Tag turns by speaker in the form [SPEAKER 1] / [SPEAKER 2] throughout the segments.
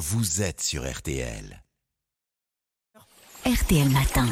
[SPEAKER 1] vous êtes sur RTL.
[SPEAKER 2] RTL Matin.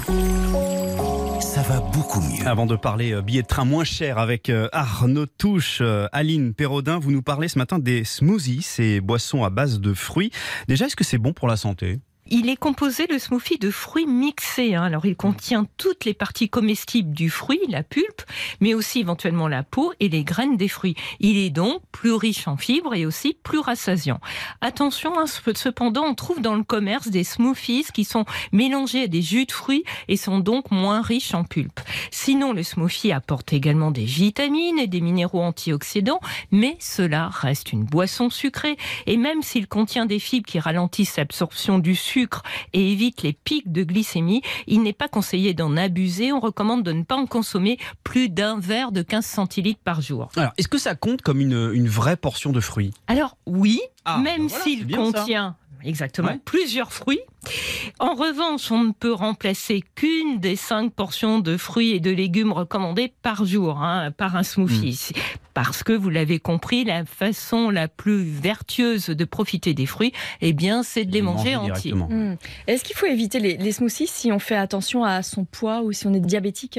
[SPEAKER 1] Ça va beaucoup mieux.
[SPEAKER 3] Avant de parler euh, billets de train moins chers avec euh, Arnaud Touche, euh, Aline Perraudin, vous nous parlez ce matin des smoothies, ces boissons à base de fruits. Déjà, est-ce que c'est bon pour la santé?
[SPEAKER 4] Il est composé, le smoothie, de fruits mixés. Hein. Alors, il contient toutes les parties comestibles du fruit, la pulpe, mais aussi éventuellement la peau et les graines des fruits. Il est donc plus riche en fibres et aussi plus rassasiant. Attention, hein, cependant, on trouve dans le commerce des smoothies qui sont mélangés à des jus de fruits et sont donc moins riches en pulpe. Sinon, le smoothie apporte également des vitamines et des minéraux antioxydants, mais cela reste une boisson sucrée. Et même s'il contient des fibres qui ralentissent l'absorption du sucre, et évite les pics de glycémie, il n'est pas conseillé d'en abuser. On recommande de ne pas en consommer plus d'un verre de 15 centilitres par jour.
[SPEAKER 3] Alors, est-ce que ça compte comme une, une vraie portion de fruits?
[SPEAKER 4] Alors, oui,
[SPEAKER 3] Ah,
[SPEAKER 4] même
[SPEAKER 3] bah voilà,
[SPEAKER 4] s'il
[SPEAKER 3] ça.
[SPEAKER 4] contient. Exactement,
[SPEAKER 3] Ouais.
[SPEAKER 4] plusieurs fruits. En revanche, on ne peut remplacer qu'une des cinq portions de fruits et de légumes recommandées par jour, hein, par un smoothie.
[SPEAKER 3] Hmm.
[SPEAKER 4] Parce que, vous l'avez compris, la façon la plus vertueuse de profiter des fruits, eh bien, c'est de les manger entiers.
[SPEAKER 5] Hmm. Est-ce qu'il faut éviter les, les smoothies si on fait attention à son poids ou si on est diabétique?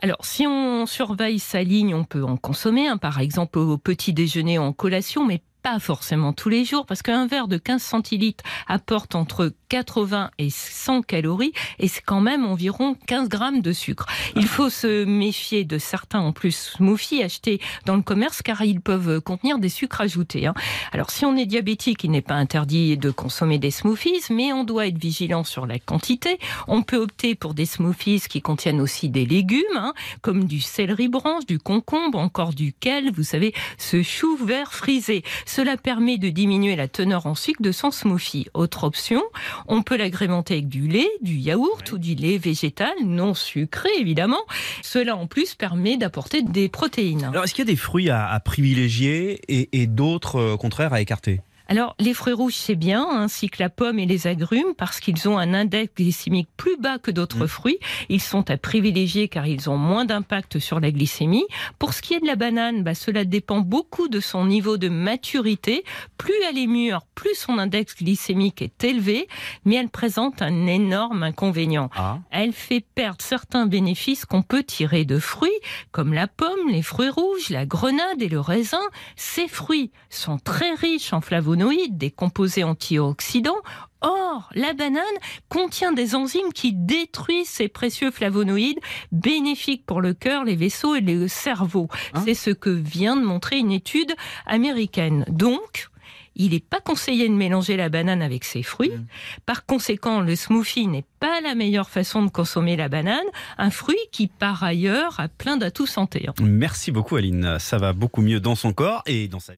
[SPEAKER 4] Alors, si on surveille sa ligne, on peut en consommer, hein, par exemple au petit déjeuner ou en collation, mais pas forcément tous les jours, parce qu'un verre de 15 centilitres apporte entre 80 et 100 calories, et c'est quand même environ 15 grammes de sucre. Il faut se méfier de certains, en plus, smoothies achetés dans le commerce, car ils peuvent contenir des sucres ajoutés. hein. Alors, si on est diabétique, il n'est pas interdit de consommer des smoothies, mais on doit être vigilant sur la quantité. On peut opter pour des smoothies qui contiennent aussi des légumes, hein, comme du céleri branche, du concombre, encore du kale, vous savez, ce chou vert frisé. Cela permet de diminuer la teneur en sucre de son smoothie. Autre option, on peut l'agrémenter avec du lait, du yaourt ou du lait végétal, non sucré évidemment. Cela en plus permet d'apporter des protéines.
[SPEAKER 3] Alors, est-ce qu'il y a des fruits à, à privilégier et, et d'autres, euh, au contraire, à écarter?
[SPEAKER 4] Alors, les fruits rouges, c'est bien, ainsi que la pomme et les agrumes, parce qu'ils ont un index glycémique plus bas que d'autres
[SPEAKER 3] Mm.
[SPEAKER 4] fruits. Ils sont à privilégier car ils ont moins d'impact sur la glycémie. Pour ce qui est de la banane, bah, cela dépend beaucoup de son niveau de maturité. Plus elle est mûre, plus son index glycémique est élevé, mais elle présente un énorme inconvénient.
[SPEAKER 3] Ah,
[SPEAKER 4] Elle fait perdre certains bénéfices qu'on peut tirer de fruits, comme la pomme, les fruits rouges, la grenade et le raisin. Ces fruits sont très riches en flavonoïdes, des composés antioxydants. Or, la banane contient des enzymes qui détruisent ces précieux flavonoïdes bénéfiques pour le cœur, les vaisseaux et le cerveau.
[SPEAKER 3] Hein
[SPEAKER 4] C'est ce que vient de montrer une étude américaine. Donc, il n'est pas conseillé de mélanger la banane avec ses fruits.
[SPEAKER 3] Mm.
[SPEAKER 4] Par conséquent, le smoothie n'est pas la meilleure façon de consommer la banane, un fruit qui par ailleurs a plein d'atouts santé. hein.
[SPEAKER 3] merci beaucoup, Aline. Ça va beaucoup mieux dans son corps et dans sa